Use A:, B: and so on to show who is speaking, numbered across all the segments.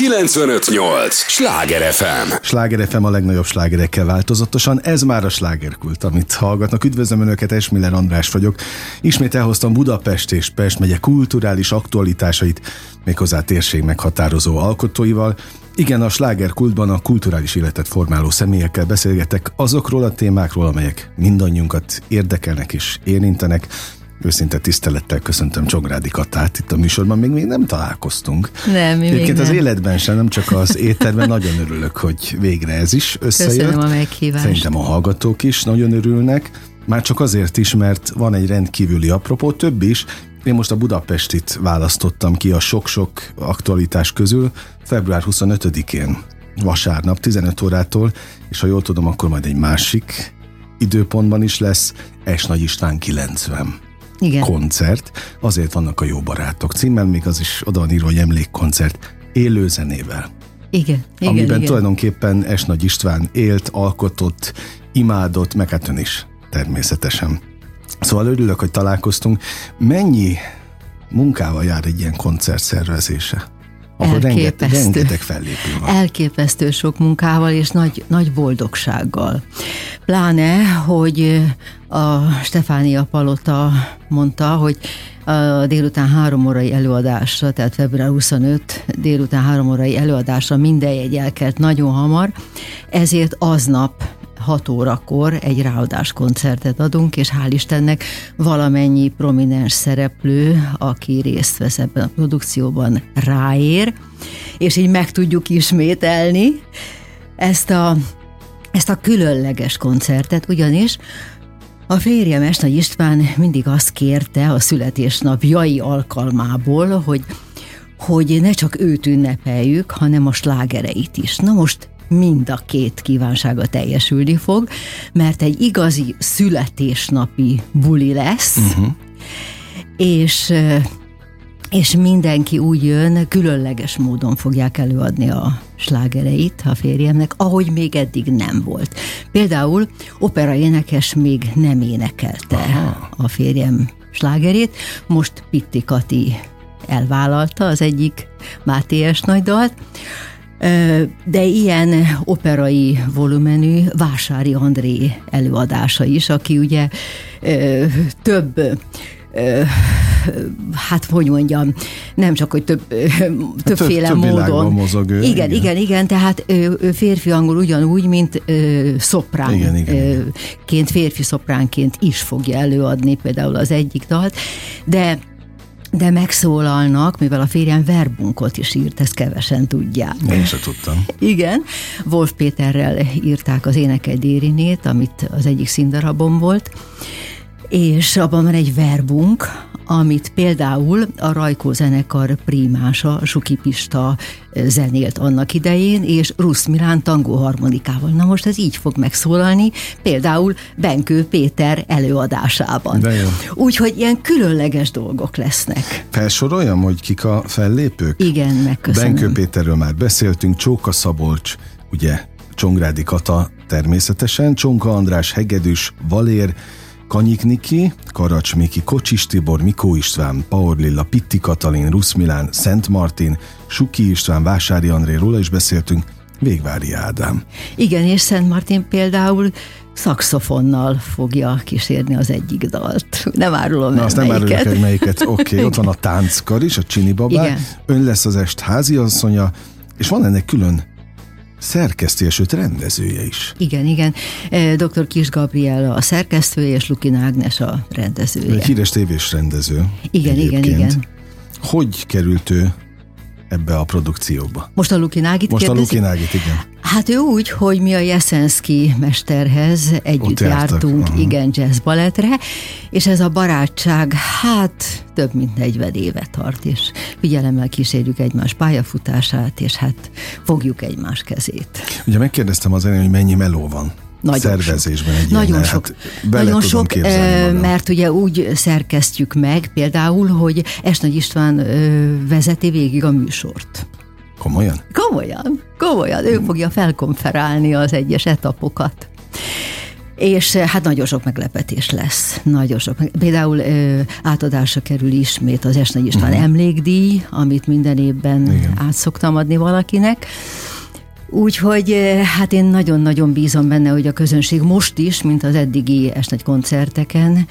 A: 958! Sláger FM!
B: Sláger FM a legnagyobb slágerekkel változatosan. Ez már a slágerkult, amit hallgatnak. Üdvözlöm Önöket, Esmiller András vagyok. Ismét elhoztam Budapest és Pest megye kulturális aktualitásait, méghozzá térség meghatározó alkotóival. Igen, a slágerkultban a kulturális életet formáló személyekkel beszélgetek azokról a témákról, amelyek mindannyiunkat érdekelnek és érintenek. Őszinte tisztelettel köszöntöm Csongrádi Katát itt a műsorban, még még nem találkoztunk.
C: Nem, mi
B: Egyébként
C: még
B: az
C: nem.
B: életben sem, nem csak az étterben, nagyon örülök, hogy végre ez is összejött.
C: Köszönöm a meghívást.
B: Szerintem a hallgatók is nagyon örülnek, már csak azért is, mert van egy rendkívüli apropó, több is. Én most a Budapestit választottam ki a sok-sok aktualitás közül február 25-én, vasárnap 15 órától, és ha jól tudom, akkor majd egy másik időpontban is lesz, Es Nagy István 90
C: Igen.
B: koncert, azért vannak a jó barátok címmel, még az is oda van írva, hogy emlékkoncert, élő zenével
C: Igen, igen,
B: amiben
C: igen.
B: tulajdonképpen Es Nagy István élt, alkotott, imádott, meg hát ön is természetesen. Szóval örülök, hogy találkoztunk. Mennyi munkával jár egy ilyen koncert szervezése? Ahol rengeteg,
C: Elképesztő.
B: rengeteg fellépő van.
C: Elképesztő sok munkával és nagy, nagy boldogsággal. Pláne, hogy a Stefánia Palota mondta, hogy a délután három órai előadásra, tehát február 25 délután három órai előadásra minden jegy elkelt nagyon hamar, ezért aznap 6 órakor egy ráadás koncertet adunk, és hál' Istennek valamennyi prominens szereplő, aki részt vesz ebben a produkcióban, ráér, és így meg tudjuk ismételni ezt a, ezt a különleges koncertet, ugyanis a férjem Esnagy István mindig azt kérte a születésnapjai alkalmából, hogy, hogy ne csak őt ünnepeljük, hanem a slágereit is. Na most mind a két kívánsága teljesülni fog, mert egy igazi születésnapi buli lesz, uh-huh. és és mindenki úgy jön, különleges módon fogják előadni a slágereit a férjemnek, ahogy még eddig nem volt. Például opera énekes még nem énekelte Aha. a férjem slágerét, most Pitti Kati elvállalta az egyik Máté nagy dalt, de ilyen operai volumenű Vásári André előadása is, aki ugye több hát hogy mondjam, nem csak, hogy több, többféle
B: több, több
C: módon.
B: Mozog ő,
C: igen,
B: igen,
C: igen, igen, tehát ő férfi angol ugyanúgy, mint szoprán.
B: Igen, igen, igen.
C: Ként, férfi szopránként is fogja előadni például az egyik dalt, de de megszólalnak, mivel a férjem verbunkot is írt, ezt kevesen tudják.
B: Én sem tudtam.
C: Igen, Wolf Péterrel írták az Énekel Dérinét, amit az egyik színdarabom volt, és abban van egy verbunk, amit például a Rajkó zenekar prímása, Suki Pista zenélt annak idején, és Rusz Milán tangó harmonikával. Na most ez így fog megszólalni, például Benkő Péter előadásában. Úgyhogy ilyen különleges dolgok lesznek.
B: Felsoroljam, hogy kik a fellépők?
C: Igen, megköszönöm.
B: Benkő Péterről már beszéltünk, Csóka Szabolcs, ugye Csongrádi Kata természetesen, Csonka András, Hegedűs, Valér, Kanyik Niki, Karacs Miki, Kocsis Tibor, Mikó István, Paor Lilla, Pitti Katalin, Rusz Milán, Szent Martin, Suki István, Vásári André, róla is beszéltünk, Végvári Ádám.
C: Igen, és Szent Martin például szakszofonnal fogja kísérni az egyik dalt. Nem árulom
B: Na,
C: el
B: azt nem
C: melyiket.
B: árulok el melyiket. Oké, okay, ott van a tánckar is, a Csini babá. Ön lesz az est háziasszonya, és van ennek külön szerkesztője, sőt rendezője is.
C: Igen, igen. Eh, Dr. Kis Gabriela a szerkesztője, és Lukin Ágnes a rendezője.
B: Egy híres tévés rendező.
C: Igen, igen,
B: egyébként.
C: igen.
B: Hogy került ő ebbe a produkcióba?
C: Most a Lukin Ágit
B: Most a
C: kérdezi?
B: Lukin Ágit, igen.
C: Hát ő úgy, hogy mi a Jeszenszki mesterhez együtt
B: Ott jártak,
C: jártunk,
B: aha.
C: igen, jazz balettre, és ez a barátság, hát több mint 40 éve tart, és figyelemmel kísérjük egymás pályafutását, és hát fogjuk egymás kezét.
B: Ugye megkérdeztem az elején, hogy mennyi meló van
C: Nagyon
B: szervezésben egy
C: Nagyon
B: ilyennel.
C: sok,
B: Hát
C: nagyon sok mert ugye úgy szerkesztjük meg például, hogy Esnagy István vezeti végig a műsort.
B: Komolyan?
C: Komolyan, komolyan, ő fogja felkonferálni az egyes etapokat. És hát nagyon sok meglepetés lesz. Nagyon sok. Például ö, átadásra kerül ismét az Esnagy István uh-huh. emlékdíj, amit minden évben Igen. át szoktam adni valakinek. Úgyhogy hát én nagyon-nagyon bízom benne, hogy a közönség most is, mint az eddigi esnagy koncerteken,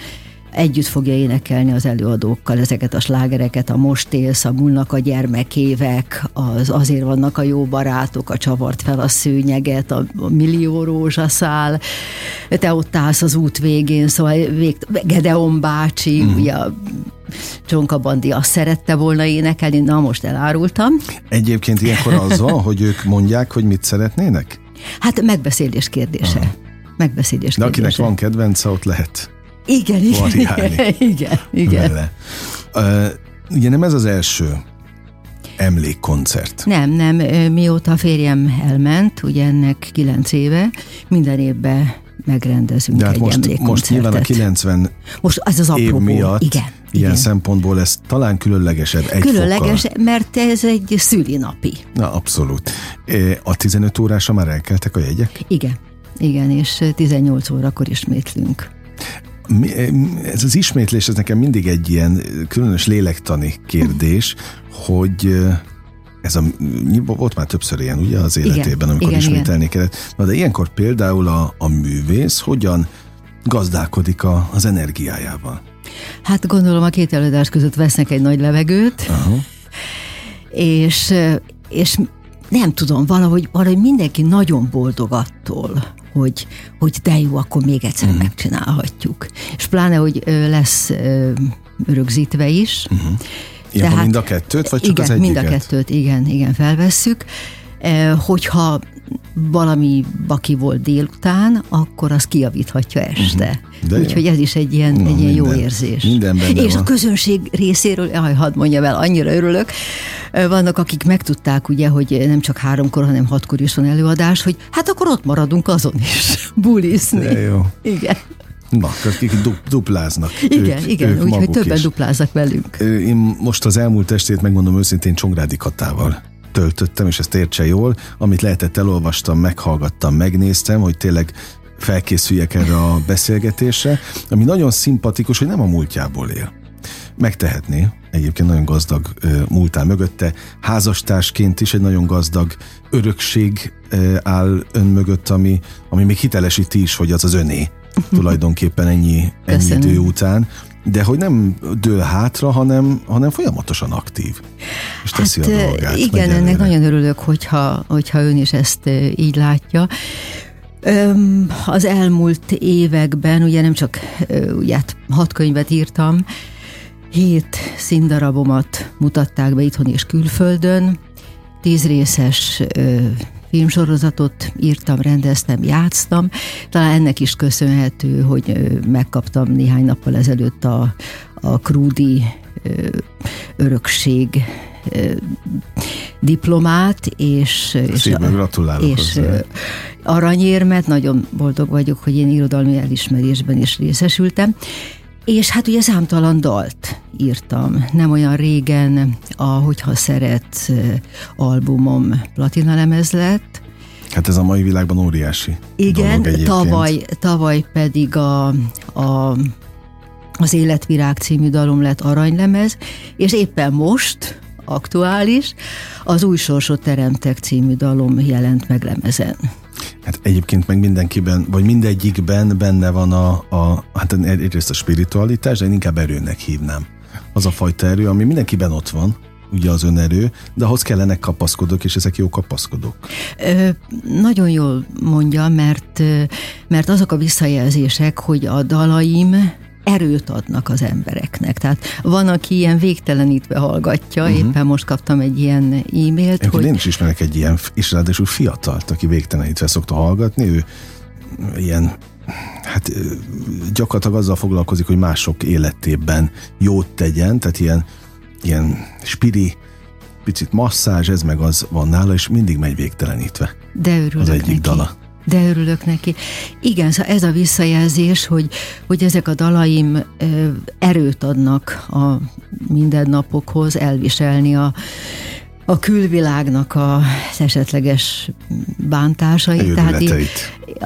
C: együtt fogja énekelni az előadókkal ezeket a slágereket, a Most élsz, a Múlnak a gyermekévek, az Azért vannak a jó barátok, a Csavart fel a szőnyeget, a, a Millió rózsaszál, te ott állsz az út végén, szóval vég, Gedeon bácsi, mm. ugye a Csonka Bandi azt szerette volna énekelni, na most elárultam.
B: Egyébként ilyenkor az van, hogy ők mondják, hogy mit szeretnének?
C: Hát megbeszélés kérdése. Aha. Megbeszélés
B: De akinek van kedvence, ott lehet
C: igen, igen, igen, igen. Vele.
B: Uh, ugye nem ez az első emlékkoncert.
C: Nem, nem. Mióta a férjem elment, ugye ennek kilenc éve, minden évben megrendezünk De hát egy
B: most, most nyilván a 90
C: most ez az
B: év miatt
C: igen,
B: ilyen igen. szempontból ez talán különlegesebb egy
C: Különleges, fokkal. mert ez egy szülinapi.
B: Na, abszolút. A 15 órása már elkeltek a jegyek?
C: Igen. Igen, és 18 órakor ismétlünk
B: ez az ismétlés, ez nekem mindig egy ilyen különös lélektani kérdés, hogy ez a, volt már többször ilyen, ugye, az életében, igen, amikor igen, ismételni igen. kellett. Na, de ilyenkor például a, a művész hogyan gazdálkodik a, az energiájával?
C: Hát gondolom a két előadás között vesznek egy nagy levegőt, Aha. és, és nem tudom, valahogy, valahogy mindenki nagyon boldog attól, hogy, hogy de jó, akkor még egyszer mm. megcsinálhatjuk. És pláne, hogy lesz rögzítve is. Mm-hmm.
B: Ja, Tehát, mind a kettőt, vagy csak
C: igen,
B: az egyiket?
C: mind a kettőt, igen, igen, felvesszük. Hogyha valami baki volt délután, akkor az kiavíthatja este. Uh-huh. Úgyhogy ez is egy ilyen, Na, egy ilyen minden, jó érzés.
B: Minden
C: És
B: van.
C: a közönség részéről, jaj, hadd mondja el, annyira örülök, vannak, akik megtudták ugye, hogy nem csak háromkor, hanem hatkor is van előadás, hogy hát akkor ott maradunk azon is, bulizni.
B: De jó.
C: Igen.
B: Na, akik dupláznak.
C: Igen, ők, igen, úgyhogy többen is. dupláznak velünk.
B: Én most az elmúlt estét megmondom őszintén Csongrádi Katával töltöttem, és ezt értse jól, amit lehetett elolvastam, meghallgattam, megnéztem, hogy tényleg felkészüljek erre a beszélgetésre, ami nagyon szimpatikus, hogy nem a múltjából él. Megtehetné, egyébként nagyon gazdag múltál mögötte, házastársként is egy nagyon gazdag örökség áll ön mögött, ami, ami még hitelesíti is, hogy az az öné. Tulajdonképpen ennyi, ennyi idő után de hogy nem dől hátra, hanem, hanem folyamatosan aktív. És teszi hát, a dolgát.
C: Igen, ennek nagyon örülök, hogyha, hogyha ön is ezt így látja. Az elmúlt években, ugye nem csak ugye, hát hat könyvet írtam, hét színdarabomat mutatták be itthon és külföldön, tíz részes filmsorozatot írtam, rendeztem, játsztam. Talán ennek is köszönhető, hogy megkaptam néhány nappal ezelőtt a, a Krúdi örökség diplomát, és,
B: és, gratulálok és hozzá.
C: aranyérmet, nagyon boldog vagyok, hogy én irodalmi elismerésben is részesültem. És hát ugye számtalan dalt írtam. Nem olyan régen a Hogyha Szeret albumom platina lemez lett.
B: Hát ez a mai világban óriási
C: Igen, tavaly, tavaly pedig a, a az Életvirág című dalom lett aranylemez, és éppen most, aktuális, az Új Sorsot Teremtek című dalom jelent meg lemezen.
B: Hát egyébként meg mindenkiben, vagy mindegyikben benne van a, a hát egyrészt a spiritualitás, de én inkább erőnek hívnám. Az a fajta erő, ami mindenkiben ott van, ugye az önerő, de ahhoz kellenek kapaszkodók, és ezek jó kapaszkodók.
C: Ö, nagyon jól mondja, mert, mert azok a visszajelzések, hogy a dalaim erőt adnak az embereknek. Tehát van, aki ilyen végtelenítve hallgatja, uh-huh. éppen most kaptam egy ilyen e-mailt,
B: én hogy... Én is ismerek egy ilyen, és ráadásul fiatalt, aki végtelenítve szokta hallgatni, ő ilyen hát gyakorlatilag azzal foglalkozik, hogy mások életében jót tegyen, tehát ilyen, ilyen spiri, picit masszázs, ez meg az van nála, és mindig megy végtelenítve.
C: De örülök
B: Az egyik
C: neki.
B: dala
C: de örülök neki. Igen, szóval ez a visszajelzés, hogy, hogy ezek a dalaim erőt adnak a mindennapokhoz, elviselni a, a külvilágnak a esetleges bántásait.
B: Tehát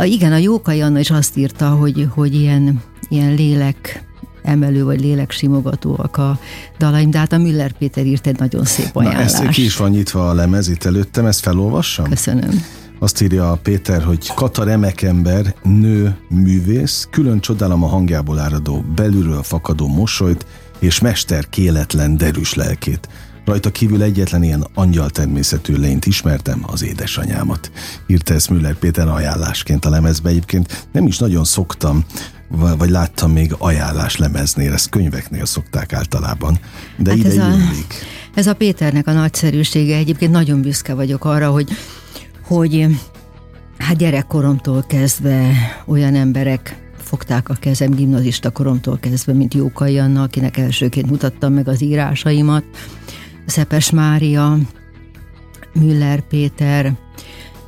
C: igen, a Jókai Anna is azt írta, hogy, hogy ilyen, ilyen lélek emelő vagy léleksimogatóak a dalaim, de hát a Müller Péter írt egy nagyon szép ajánlást.
B: Na, ez ki is van nyitva a lemez itt előttem, ezt felolvassam?
C: Köszönöm.
B: Azt írja a Péter, hogy Kata remek ember, nő, művész, külön csodálom a hangjából áradó, belülről fakadó mosolyt, és mester kéletlen, derűs lelkét. Rajta kívül egyetlen ilyen angyal természetű lényt ismertem, az édesanyámat. Írta ezt Müller Péter ajánlásként a lemezbe. Egyébként nem is nagyon szoktam, vagy láttam még ajánlás lemeznél, ezt könyveknél szokták általában, de hát ide ez a,
C: ez a Péternek a nagyszerűsége. Egyébként nagyon büszke vagyok arra, hogy, hogy hát gyerekkoromtól kezdve olyan emberek fogták a kezem gimnazista koromtól kezdve, mint Jókai Anna, akinek elsőként mutattam meg az írásaimat, Szepes Mária, Müller Péter,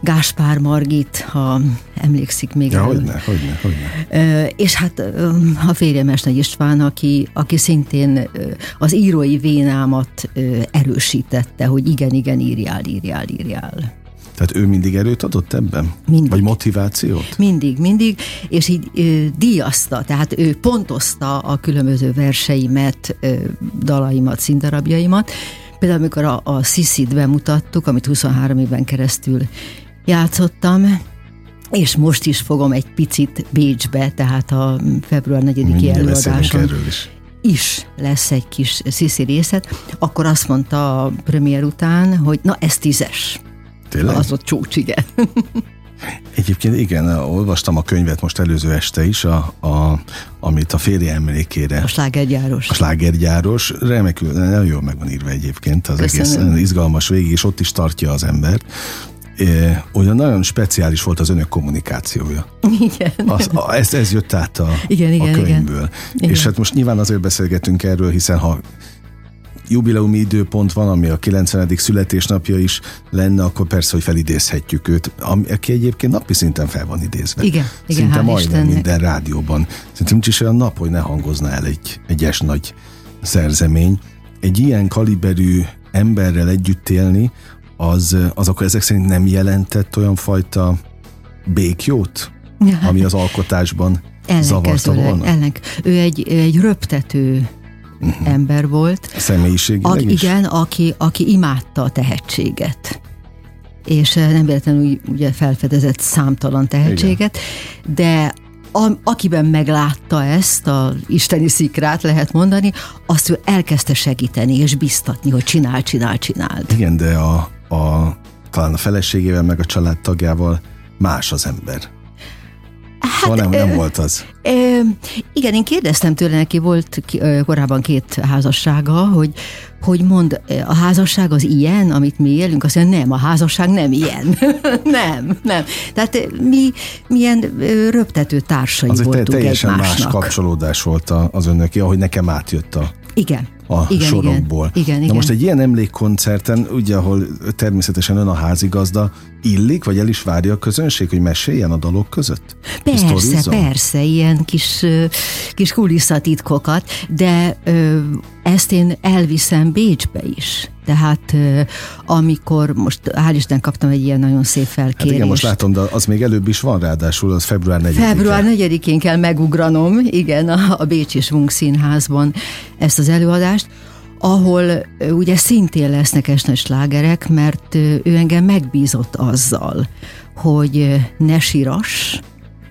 C: Gáspár Margit, ha emlékszik még
B: ja, el. Hogyne, hogyne, hogyne.
C: És hát a férjem Nagy István, aki, aki szintén az írói vénámat erősítette, hogy igen, igen, írjál, írjál, írjál.
B: Tehát ő mindig erőt adott ebben?
C: Mindig.
B: Vagy motivációt?
C: Mindig, mindig, és így ö, díjazta, tehát ő pontozta a különböző verseimet, ö, dalaimat, színdarabjaimat. Például amikor a, a Sissit bemutattuk, amit 23 évben keresztül játszottam, és most is fogom egy picit Bécsbe, tehát a február 4-i előadáson is. is lesz egy kis Sisi részet, akkor azt mondta a premier után, hogy na ez tízes.
B: Tényleg?
C: Az ott csúcs, igen.
B: Egyébként igen, olvastam a könyvet most előző este is, a, a, amit a férje emlékére.
C: A slágergyáros.
B: A slágergyáros. Remekül, nagyon jól meg van írva egyébként, az Köszönöm. egész izgalmas végig, és ott is tartja az embert. É, olyan nagyon speciális volt az önök kommunikációja.
C: Igen.
B: Az, a, ez, ez jött át a,
C: igen, igen,
B: a könyvből. Igen. És hát most nyilván azért beszélgetünk erről, hiszen ha jubileumi időpont van, ami a 90. születésnapja is lenne, akkor persze, hogy felidézhetjük őt, aki egyébként napi szinten fel van idézve.
C: Igen, igen
B: Szinte majdnem Istennek. minden rádióban. Szerintem nincs is olyan nap, hogy ne hangozna el egy egyes nagy szerzemény. Egy ilyen kaliberű emberrel együtt élni, az, az akkor ezek szerint nem jelentett olyan fajta békjót, ami az alkotásban zavarta volna?
C: Ő egy, egy röptető uh-huh. ember volt.
B: Személyiségileg
C: a, Igen, aki, aki imádta a tehetséget és eh, nem véletlenül ugye felfedezett számtalan tehetséget, Igen. de a, akiben meglátta ezt, a isteni szikrát lehet mondani, azt ő elkezdte segíteni és biztatni, hogy csinál, csinál, csinál.
B: Igen, de a, a, talán a feleségével meg a családtagjával más az ember. Hát, nem, nem volt az.
C: Ö, igen, én kérdeztem tőle, neki volt korábban két házassága, hogy, hogy mond, a házasság az ilyen, amit mi élünk, azt mondja, nem, a házasság nem ilyen. nem, nem. Tehát mi milyen röptető társai az voltunk
B: egy teljesen
C: egymásnak.
B: más kapcsolódás volt az önnek, ahogy nekem átjött a
C: igen.
B: A
C: igen,
B: sorokból.
C: Igen, igen,
B: Na
C: igen.
B: most egy ilyen emlékkoncerten, ugye, ahol természetesen ön a házigazda, illik, vagy el is várja a közönség, hogy meséljen a dalok között?
C: Persze, persze, ilyen kis, kis kulisszatitkokat, de ezt én elviszem Bécsbe is. Tehát amikor most hál' Isten kaptam egy ilyen nagyon szép felkérést. Hát
B: igen, most látom, de az még előbb is van ráadásul, az február 4-én.
C: Február 4-én kell megugranom, igen, a, a Bécsi Svung Színházban ezt az előadást ahol ugye szintén lesznek esnes slágerek, mert ő engem megbízott azzal, hogy ne siras,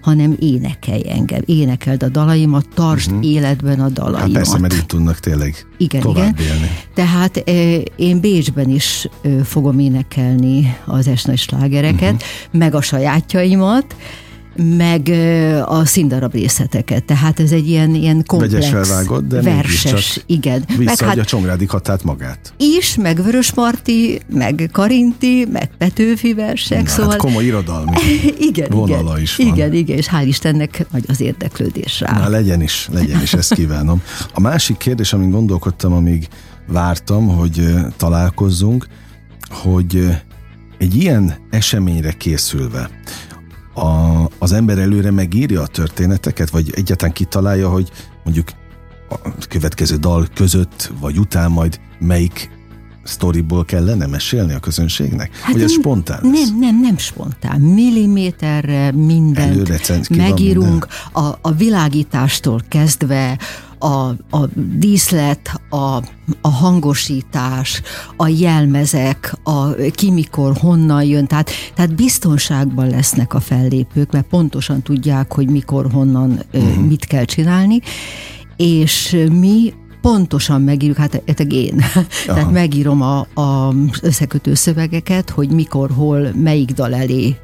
C: hanem énekelj engem, énekeld a dalaimat, tartsd uh-huh. életben a dalaimat. Hát
B: persze, mert így tudnak tényleg
C: igen,
B: tovább
C: igen.
B: élni.
C: Tehát én Bécsben is fogom énekelni az esnes slágereket, uh-huh. meg a sajátjaimat, meg a színdarab részleteket. Tehát ez egy ilyen, ilyen komplex,
B: felvágott, de
C: verses, igen.
B: Visszaadja hát, Csongrádi Katát magát.
C: Is, meg Vörös Marti, meg Karinti, meg Petőfi versek, Na, szóval... Hát
B: komoly irodalmi
C: igen,
B: vonala
C: igen,
B: is van.
C: Igen, igen, és hál' Istennek nagy az érdeklődés rá.
B: Na legyen is, legyen is, ezt kívánom. A másik kérdés, amin gondolkodtam, amíg vártam, hogy találkozzunk, hogy egy ilyen eseményre készülve, a, az ember előre megírja a történeteket, vagy egyáltalán kitalálja, hogy mondjuk a következő dal között, vagy után majd melyik sztoriból kellene mesélni a közönségnek? Hát Vagy ez spontán
C: lesz? Nem, nem, nem spontán. Milliméterre mindent megírunk, a, a világítástól kezdve a, a díszlet, a, a hangosítás, a jelmezek, a ki mikor, honnan jön, tehát, tehát biztonságban lesznek a fellépők, mert pontosan tudják, hogy mikor, honnan, uh-huh. mit kell csinálni, és mi pontosan megírjuk, hát eteg én, Aha. tehát megírom a, a összekötő szövegeket, hogy mikor, hol, melyik dal elé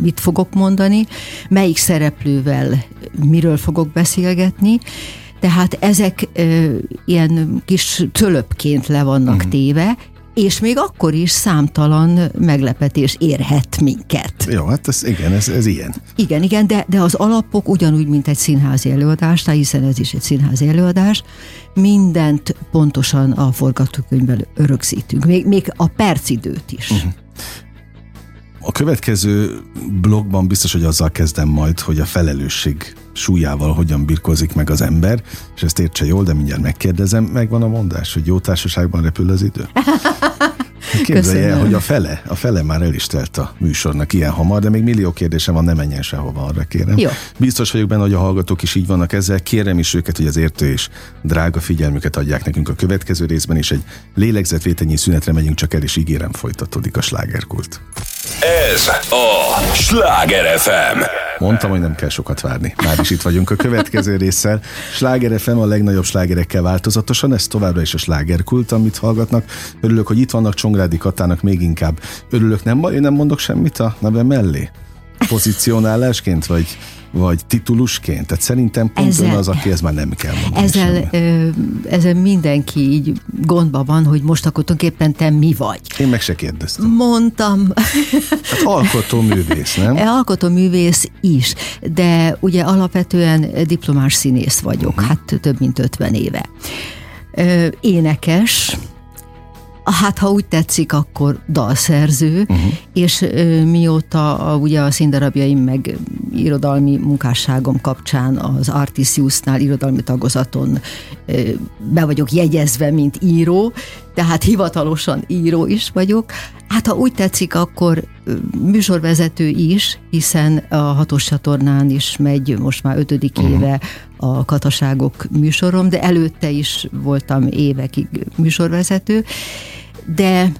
C: mit fogok mondani, melyik szereplővel miről fogok beszélgetni, tehát ezek ö, ilyen kis tölöpként le vannak uh-huh. téve, és még akkor is számtalan meglepetés érhet minket.
B: Jó, hát ez, igen, ez, ez ilyen.
C: Igen, igen, de, de az alapok ugyanúgy, mint egy színházi előadás, hiszen ez is egy színházi előadás, mindent pontosan a forgatókönyvben rögzítünk, még, még a percidőt is. Uh-huh.
B: A következő blogban biztos, hogy azzal kezdem majd, hogy a felelősség súlyával hogyan birkozik meg az ember, és ezt értse jól, de mindjárt megkérdezem, megvan a mondás, hogy jó társaságban repül az idő? Képzelje el, hogy a fele, a fele már el is telt a műsornak ilyen hamar, de még millió kérdésem van, ne menjen sehova, arra kérem. Jó. Biztos vagyok benne, hogy a hallgatók is így vannak ezzel. Kérem is őket, hogy az értő és drága figyelmüket adják nekünk a következő részben, és egy lélegzetvételnyi szünetre megyünk csak el, és ígérem folytatódik a slágerkult.
A: Ez a Sláger FM.
B: Mondtam, hogy nem kell sokat várni. Már is itt vagyunk a következő résszel. Sláger FM a legnagyobb slágerekkel változatosan, ez továbbra is a slágerkult, amit hallgatnak. Örülök, hogy itt vannak Csongrádi Katának még inkább. Örülök, nem én nem mondok semmit a neve mellé? Pozícionálásként, vagy vagy titulusként? Tehát szerintem pont ezzel, ön az, aki ez már nem kell mondani
C: ezzel, ö, ezzel mindenki így gondban van, hogy most akkor tulajdonképpen te mi vagy.
B: Én meg se kérdeztem.
C: Mondtam.
B: Hát alkotó művész, nem?
C: Alkotó művész is, de ugye alapvetően diplomás színész vagyok, uh-huh. hát több mint 50 éve. Ö, énekes, Hát, ha úgy tetszik, akkor dalszerző, uh-huh. és ö, mióta a, ugye a színdarabjaim meg irodalmi munkásságom kapcsán az Artisiusnál irodalmi tagozaton ö, be vagyok jegyezve, mint író, tehát hivatalosan író is vagyok. Hát, ha úgy tetszik, akkor műsorvezető is, hiszen a hatos csatornán is megy most már ötödik uh-huh. éve a kataságok műsorom, de előtte is voltam évekig műsorvezető, de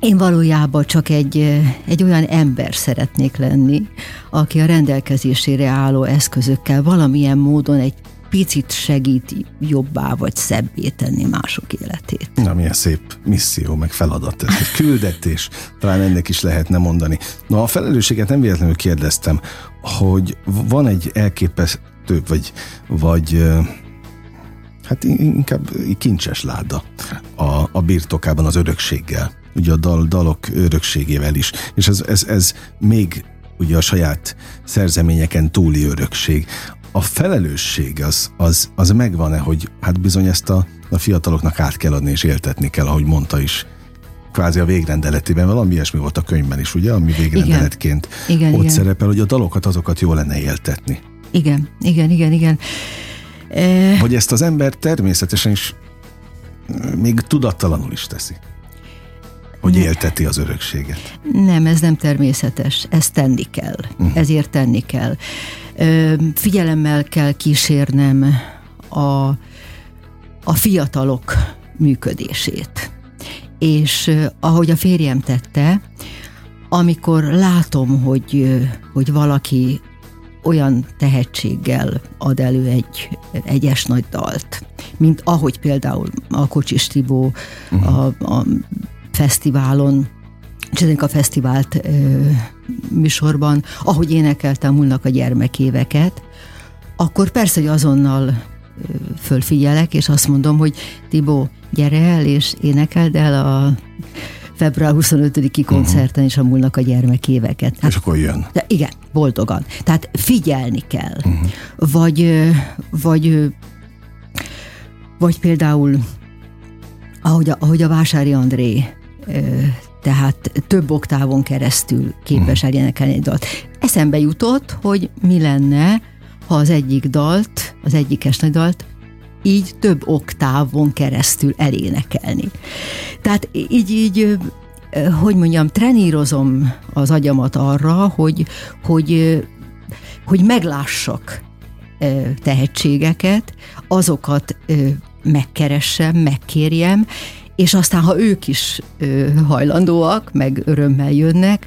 C: én valójában csak egy, egy olyan ember szeretnék lenni, aki a rendelkezésére álló eszközökkel valamilyen módon egy picit segít jobbá vagy szebbé tenni mások életét.
B: Na, milyen szép misszió, meg feladat, ez egy küldetés, talán ennek is lehetne mondani. Na, a felelősséget nem véletlenül kérdeztem, hogy van egy elképesztő, vagy, vagy hát inkább kincses láda a, a birtokában az örökséggel, ugye a dal, dalok örökségével is, és ez, ez, ez még ugye a saját szerzeményeken túli örökség. A felelősség az, az, az megvan-e, hogy hát bizony ezt a, a fiataloknak át kell adni és éltetni kell, ahogy mondta is kvázi a végrendeletében, valami ilyesmi volt a könyvben is, ugye, ami végrendeletként igen. Igen, ott igen. szerepel, hogy a dalokat azokat jó lenne éltetni.
C: Igen, igen, igen, igen.
B: Hogy ezt az ember természetesen is még tudattalanul is teszi. Hogy ne. élteti az örökséget.
C: Nem, ez nem természetes. Ezt tenni kell. Uh-huh. Ezért tenni kell. Figyelemmel kell kísérnem a, a fiatalok működését. És ahogy a férjem tette, amikor látom, hogy, hogy valaki olyan tehetséggel ad elő egy egyes nagy dalt, mint ahogy például a Kocsis Tibó uh-huh. a, a fesztiválon csináljuk a fesztivált ö, műsorban, ahogy énekeltem múlnak a gyermekéveket, akkor persze, hogy azonnal ö, fölfigyelek, és azt mondom, hogy Tibó, gyere el, és énekeld el a február 25-i koncerten is a múlnak a gyermekéveket.
B: Hát, és akkor jön.
C: De igen, boldogan. Tehát figyelni kell. Uh-huh. Vagy, vagy, vagy például, ahogy a, ahogy a Vásári André tehát több oktávon keresztül képes uh-huh. elénekelni egy dalt. Eszembe jutott, hogy mi lenne, ha az egyik dalt, az egyik nagy dalt így több oktávon keresztül elénekelni. Tehát így, így hogy mondjam, trenírozom az agyamat arra, hogy, hogy, hogy meglássak tehetségeket, azokat megkeressem, megkérjem, és aztán, ha ők is hajlandóak, meg örömmel jönnek,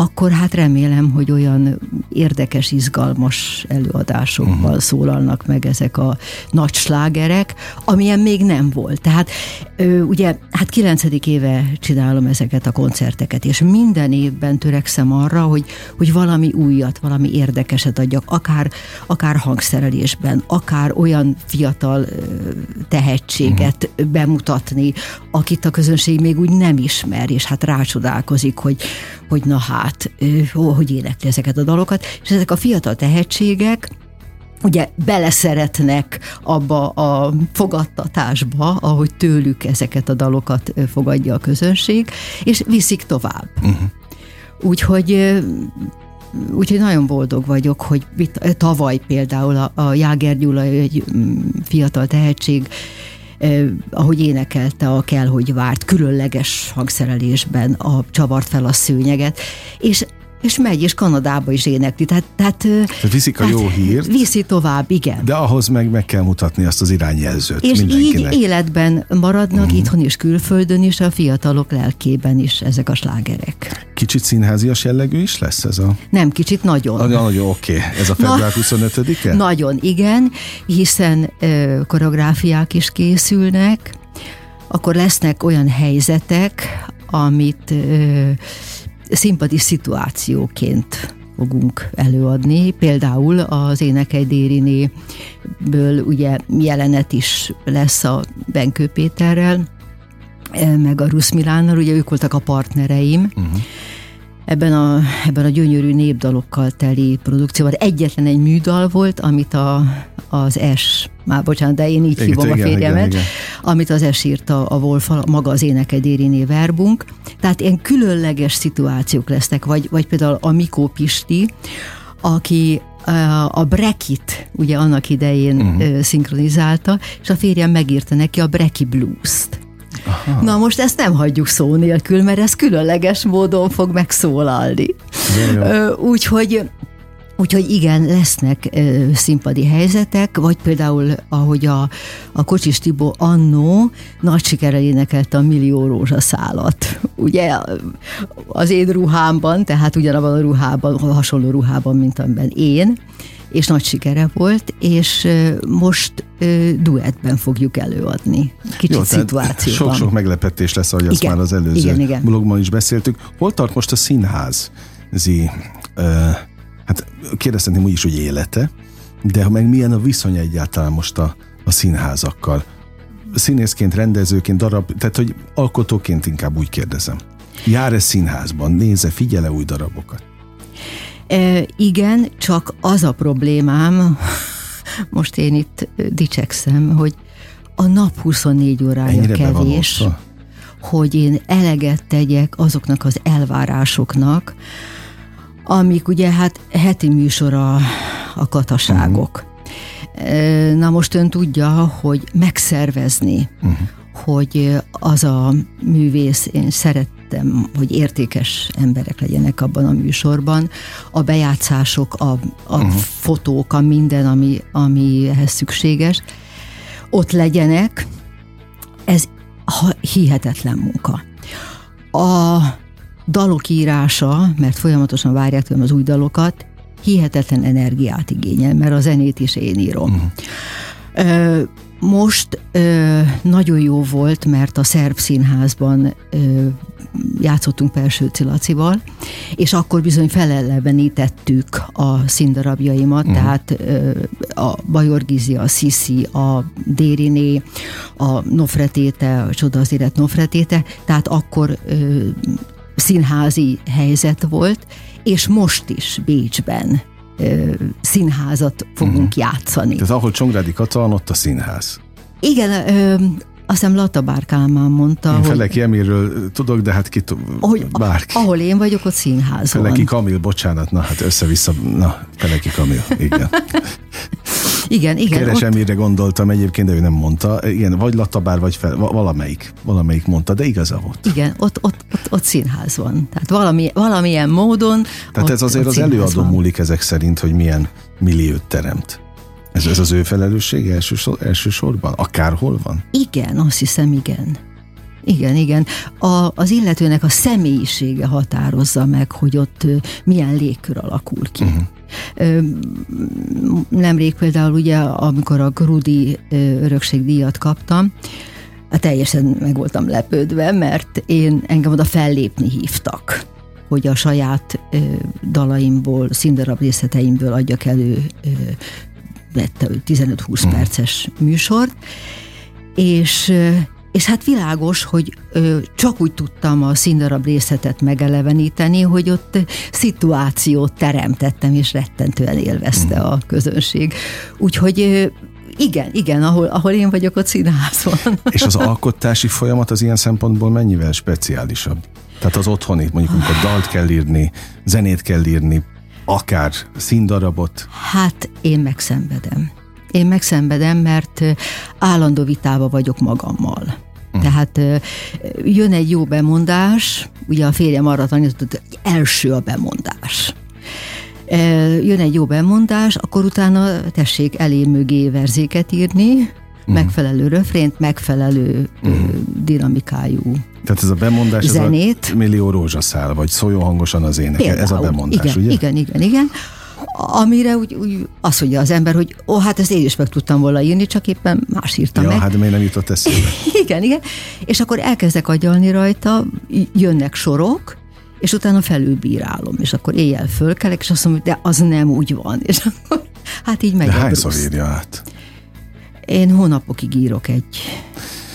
C: akkor hát remélem, hogy olyan érdekes, izgalmas előadásokkal uh-huh. szólalnak meg ezek a nagy slágerek, amilyen még nem volt. Tehát ugye, hát kilencedik éve csinálom ezeket a koncerteket, és minden évben törekszem arra, hogy, hogy valami újat, valami érdekeset adjak, akár, akár hangszerelésben, akár olyan fiatal tehetséget uh-huh. bemutatni, akit a közönség még úgy nem ismer, és hát rácsodálkozik, hogy, hogy na hát, hogy énekli ezeket a dalokat, és ezek a fiatal tehetségek, ugye beleszeretnek abba a fogadtatásba, ahogy tőlük ezeket a dalokat fogadja a közönség, és viszik tovább. Uh-huh. Úgyhogy Úgyhogy nagyon boldog vagyok, hogy tavaly például a, a Jáger Gyula egy mm, fiatal tehetség eh, ahogy énekelte a Kell, hogy várt, különleges hangszerelésben a csavart fel a szőnyeget, és és megy, és Kanadába is énekli. Tehát, tehát,
B: viszik a tehát jó hírt.
C: Viszi tovább, igen.
B: De ahhoz meg meg kell mutatni azt az irányjelzőt
C: És így életben maradnak uh-huh. itthon és külföldön is, a fiatalok lelkében is ezek a slágerek.
B: Kicsit színházias jellegű is lesz ez a...
C: Nem, kicsit nagyon.
B: Nagyon, nagyon oké. Okay. Ez a február 25-e?
C: Nagyon, igen, hiszen ö, koreográfiák is készülnek, akkor lesznek olyan helyzetek, amit ö, színpadi szituációként fogunk előadni. Például az Énekei Dériné-ből ugye jelenet is lesz a Benkő Péterrel, eh, meg a Rusz Milánnal, ugye ők voltak a partnereim. Uh-huh ebben a, ebben a gyönyörű népdalokkal teli produkcióban. Egyetlen egy műdal volt, amit a, az S, már bocsánat, de én így igen, hívom igen, a férjemet, igen, igen. amit az S írta a Wolf, maga az énekedériné verbunk. Tehát ilyen különleges szituációk lesznek, vagy, vagy például a Mikó Pisti, aki a Brekit ugye annak idején uh-huh. szinkronizálta, és a férjem megírta neki a Breki Blues-t. Aha. Na most ezt nem hagyjuk szó nélkül, mert ez különleges módon fog megszólalni. Úgyhogy Úgyhogy igen, lesznek ö, színpadi helyzetek, vagy például, ahogy a, a Kocsis Tibó annó nagy sikerrel énekelte a Millió rózsaszálat. Ugye az én ruhámban, tehát ugyanabban a ruhában, hasonló ruhában, mint amiben én, és nagy sikere volt, és most duettben fogjuk előadni. Kicsit Jó, szituációban.
B: Sok-sok meglepetés lesz, ahogy igen, azt már az előző igen, igen. blogban is beszéltük. Hol tart most a színház? Zi, uh, hát kérdeztem úgy is, hogy élete, de meg milyen a viszony egyáltalán most a, a színházakkal? Színészként, rendezőként, darab, tehát hogy alkotóként inkább úgy kérdezem. Jár-e színházban, néze, figyele új darabokat?
C: E, igen, csak az a problémám, most én itt dicsekszem, hogy a nap 24 órája Ennyire kevés, hogy én eleget tegyek azoknak az elvárásoknak, amik ugye hát heti műsora a kataságok. Uh-huh. Na most ön tudja, hogy megszervezni, uh-huh. hogy az a művész, én szeret, szerettem, hogy értékes emberek legyenek abban a műsorban. A bejátszások, a, a uh-huh. fotók, a minden, ami, ami ehhez szükséges, ott legyenek. Ez hihetetlen munka. A dalok írása, mert folyamatosan várják tőlem az új dalokat, hihetetlen energiát igényel, mert a zenét is én írom. Uh-huh. Most ö, nagyon jó volt, mert a Szerb Színházban ö, játszottunk Persőci Lacival, és akkor bizony felelevenítettük a színdarabjaimat, uh-huh. tehát a Bajor Gizi, a Sisi, a Dériné, a Nofretéte, a Csoda az élet Nofretéte, tehát akkor színházi helyzet volt, és most is Bécsben színházat fogunk uh-huh. játszani.
B: Tehát ahol Csongrádi Kata van, ott a színház.
C: Igen, azt hiszem Latabár Kálmán mondta,
B: én Feleki hogy... Emirről tudok, de hát ki hogy bárki.
C: Ahol én vagyok, ott színház
B: Feleki Kamil, bocsánat, na hát össze-vissza, na, Feleki Kamil, igen.
C: Igen, igen.
B: Keresem,
C: ott-
B: gondoltam egyébként, de ő nem mondta. Igen, vagy Latabár, vagy fel, va- valamelyik, valamelyik mondta, de igaza volt.
C: Igen, ott, ott, ott, ott színház van. Tehát valami, valamilyen módon.
B: Tehát ez azért az előadó
C: van.
B: múlik ezek szerint, hogy milyen milliót teremt. Ez, ez az ő felelősség elsősor, elsősorban? Akárhol van?
C: Igen, azt hiszem, igen. Igen, igen. A, az illetőnek a személyisége határozza meg, hogy ott milyen légkör alakul ki. Uh-huh. Nemrég például ugye, amikor a Grudi örökségdíjat kaptam, hát teljesen meg voltam lepődve, mert én engem oda fellépni hívtak hogy a saját ö, dalaimból, színdarab részleteimből adjak elő ö, lett 15-20 perces műsort, és és hát világos, hogy ö, csak úgy tudtam a színdarab részletet megeleveníteni, hogy ott szituációt teremtettem, és rettentően élvezte a közönség. Úgyhogy ö, igen, igen, ahol, ahol én vagyok, ott színház van.
B: És az alkotási folyamat az ilyen szempontból mennyivel speciálisabb? Tehát az otthoni, mondjuk amikor dalt kell írni, zenét kell írni, akár színdarabot.
C: Hát én megszenvedem. Én megszenvedem, mert állandó vitába vagyok magammal. Tehát ö, jön egy jó bemondás, ugye a férjem arra tanított, hogy első a bemondás. Jön egy jó bemondás, akkor utána tessék elé mögé verzéket írni, megfelelő refrént, megfelelő ö, dinamikájú
B: Tehát ez a bemondás,
C: Zenét.
B: ez a millió rózsaszál, vagy szóljon hangosan az ének.
C: Például,
B: Ez a bemondás,
C: igen,
B: ugye?
C: Igen, igen, igen. Amire úgy, úgy azt mondja az ember, hogy ó, hát ezt én is meg tudtam volna írni, csak éppen más írtam
B: Ja,
C: meg.
B: hát miért nem jutott eszébe?
C: Igen, igen. És akkor elkezdek agyalni rajta, jönnek sorok, és utána felülbírálom, és akkor éjjel fölkelek, és azt mondom, hogy de az nem úgy van. És akkor, hát így megy
B: De hányszor írja át?
C: Én hónapokig írok egy,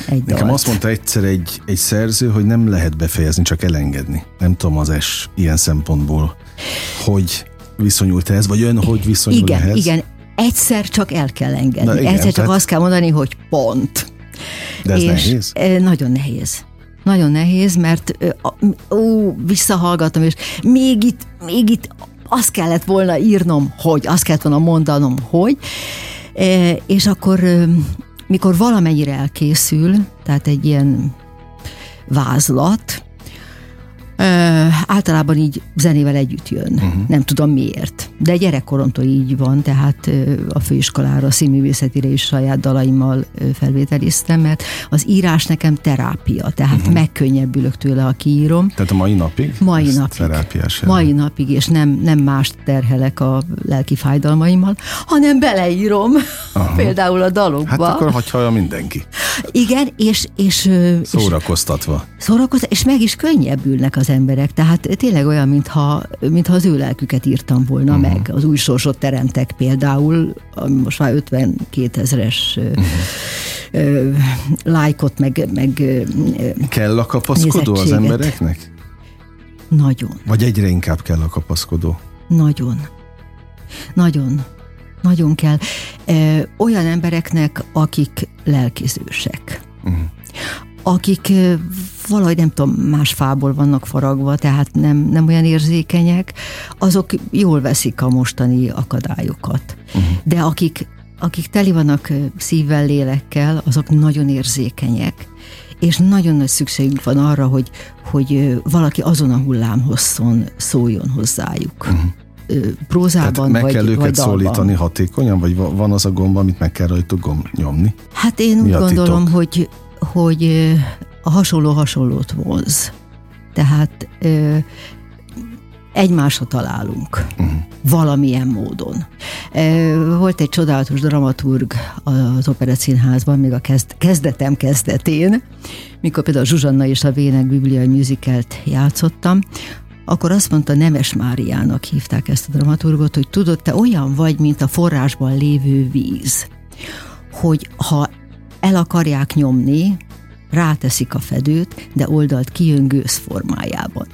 C: egy
B: Nekem
C: dalt.
B: azt mondta egyszer egy, egy szerző, hogy nem lehet befejezni, csak elengedni. Nem tudom az es ilyen szempontból, hogy viszonyult ez, vagy ön hogy viszonyul
C: Igen,
B: ehhez?
C: igen. Egyszer csak el kell engedni.
B: Na igen,
C: Egyszer csak
B: tehát-
C: azt kell mondani, hogy pont.
B: De ez
C: és
B: nehéz?
C: eh, Nagyon nehéz. Nagyon nehéz, mert a- ó, visszahallgatom, és még itt, még itt azt kellett volna írnom, hogy, azt kellett volna mondanom, hogy, Eh, és akkor, mikor valamennyire elkészül, tehát egy ilyen vázlat, Ö, általában így zenével együtt jön. Uh-huh. Nem tudom miért. De gyerekkoromtól így van, tehát ö, a főiskolára, a színművészetire is saját dalaimmal ö, felvételiztem, mert az írás nekem terápia, tehát uh-huh. megkönnyebbülök tőle, ha kiírom.
B: Tehát a mai napig?
C: Mai
B: Ez
C: napig.
B: Terápiás
C: Mai napig, és nem, nem mást terhelek a lelki fájdalmaimmal, hanem beleírom Aha. például a dalokba.
B: Hát akkor hagyja mindenki.
C: Igen, és, és, és
B: Szórakoztatva.
C: szórakoztat, és meg is könnyebbülnek az emberek. Tehát tényleg olyan, mintha, mintha az ő lelküket írtam volna uh-huh. meg. Az új sorsot teremtek például, ami most már 52 ezeres uh-huh. lájkot, meg, meg
B: Kell a kapaszkodó az embereknek?
C: nagyon,
B: Vagy egyre inkább kell a kapaszkodó?
C: nagyon, nagyon, nagyon kell. Ö, Olyan embereknek, akik lelkizősek.
B: Uh-huh.
C: Akik valahogy nem tudom, más fából vannak faragva, tehát nem, nem olyan érzékenyek, azok jól veszik a mostani akadályokat. Uh-huh. De akik, akik teli vannak szívvel, lélekkel, azok nagyon érzékenyek, és nagyon nagy szükségük van arra, hogy, hogy valaki azon a hullámhosszon szóljon hozzájuk. Uh-huh. Prózában
B: Tehát meg
C: vagy,
B: kell
C: vagy
B: őket
C: dalban.
B: szólítani hatékonyan, vagy va- van az a gomb, amit meg kell rajtuk gomb nyomni?
C: Hát én
B: Mi
C: úgy gondolom,
B: titok?
C: hogy, hogy a hasonló hasonlót vonz. Tehát egymásra találunk. Uh-huh. Valamilyen módon. Volt egy csodálatos dramaturg az Operett Színházban, még a kezd, kezdetem kezdetén, mikor például Zsuzsanna és a Vének bibliai musicalt játszottam, akkor azt mondta, Nemes Máriának hívták ezt a dramaturgot, hogy tudod, te olyan vagy, mint a forrásban lévő víz, hogy ha el akarják nyomni, ráteszik a fedőt, de oldalt kijön gőz formájában.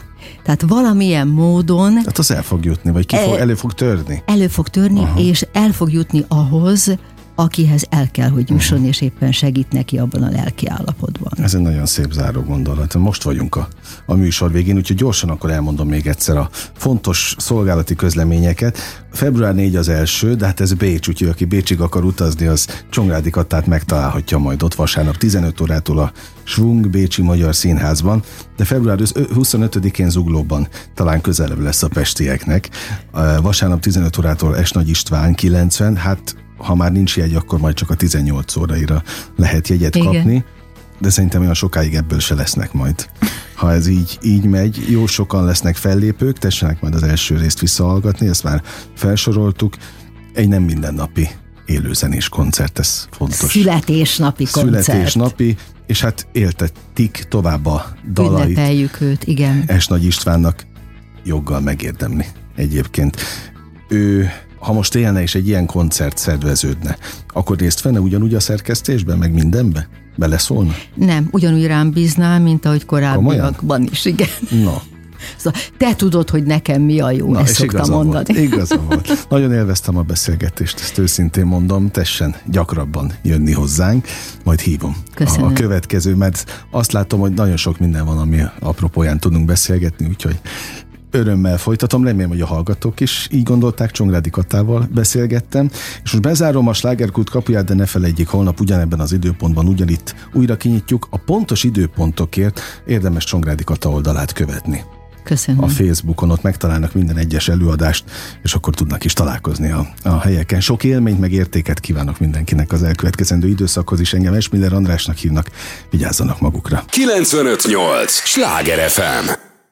C: Tehát valamilyen módon
B: Hát az el fog jutni, vagy ki fog,
C: E-
B: elő fog törni.
C: elő fog törni, Aha. és el fog jutni ahhoz, akihez el kell, hogy jusson, uh-huh. és éppen segít neki abban a lelki állapotban.
B: Ez egy nagyon szép záró gondolat. Most vagyunk a, a műsor végén, úgyhogy gyorsan akkor elmondom még egyszer a fontos szolgálati közleményeket. Február 4 az első, de hát ez Bécs, úgyhogy aki Bécsig akar utazni, az Csongrádi Kattát megtalálhatja majd ott vasárnap 15 órától a Svung Bécsi Magyar Színházban, de február 25-én Zuglóban talán közelebb lesz a pestieknek. Vasárnap 15 órától Esnagy István 90, hát ha már nincs jegy, akkor majd csak a 18 óraira lehet jegyet Igen. kapni, de szerintem olyan sokáig ebből se lesznek majd. Ha ez így, így megy, jó sokan lesznek fellépők, tessenek majd az első részt visszahallgatni, ezt már felsoroltuk. Egy nem mindennapi élőzenés koncert, ez fontos.
C: Születésnapi koncert.
B: Születésnapi, és hát éltetik tovább a dalait.
C: Ünnepeljük őt, igen.
B: Es Nagy Istvánnak joggal megérdemli egyébként. Ő ha most élne és egy ilyen koncert szerveződne, akkor részt venne ugyanúgy a szerkesztésben, meg mindenbe? Beleszólna?
C: Nem, ugyanúgy rám bíznál, mint ahogy korábbiakban is, igen.
B: No.
C: Szóval te tudod, hogy nekem mi a jó, Na, ezt szoktam mondani.
B: Volt, igaza volt. Nagyon élveztem a beszélgetést, ezt őszintén mondom, tessen gyakrabban jönni hozzánk, majd hívom
C: Köszönöm.
B: a következő, mert azt látom, hogy nagyon sok minden van, ami apropóján tudunk beszélgetni, úgyhogy örömmel folytatom, remélem, hogy a hallgatók is így gondolták, Csongrádi Katával beszélgettem, és most bezárom a slágerkult kapuját, de ne felejtjék, holnap ugyanebben az időpontban ugyanitt újra kinyitjuk, a pontos időpontokért érdemes Csongrádi Kata oldalát követni.
C: Köszönöm.
B: A Facebookon ott megtalálnak minden egyes előadást, és akkor tudnak is találkozni a, a helyeken. Sok élményt, meg értéket kívánok mindenkinek az elkövetkezendő időszakhoz is. Engem Esmiller Andrásnak hívnak, vigyázzanak magukra.
A: 958! Sláger FM!